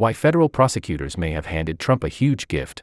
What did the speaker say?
why federal prosecutors may have handed Trump a huge gift.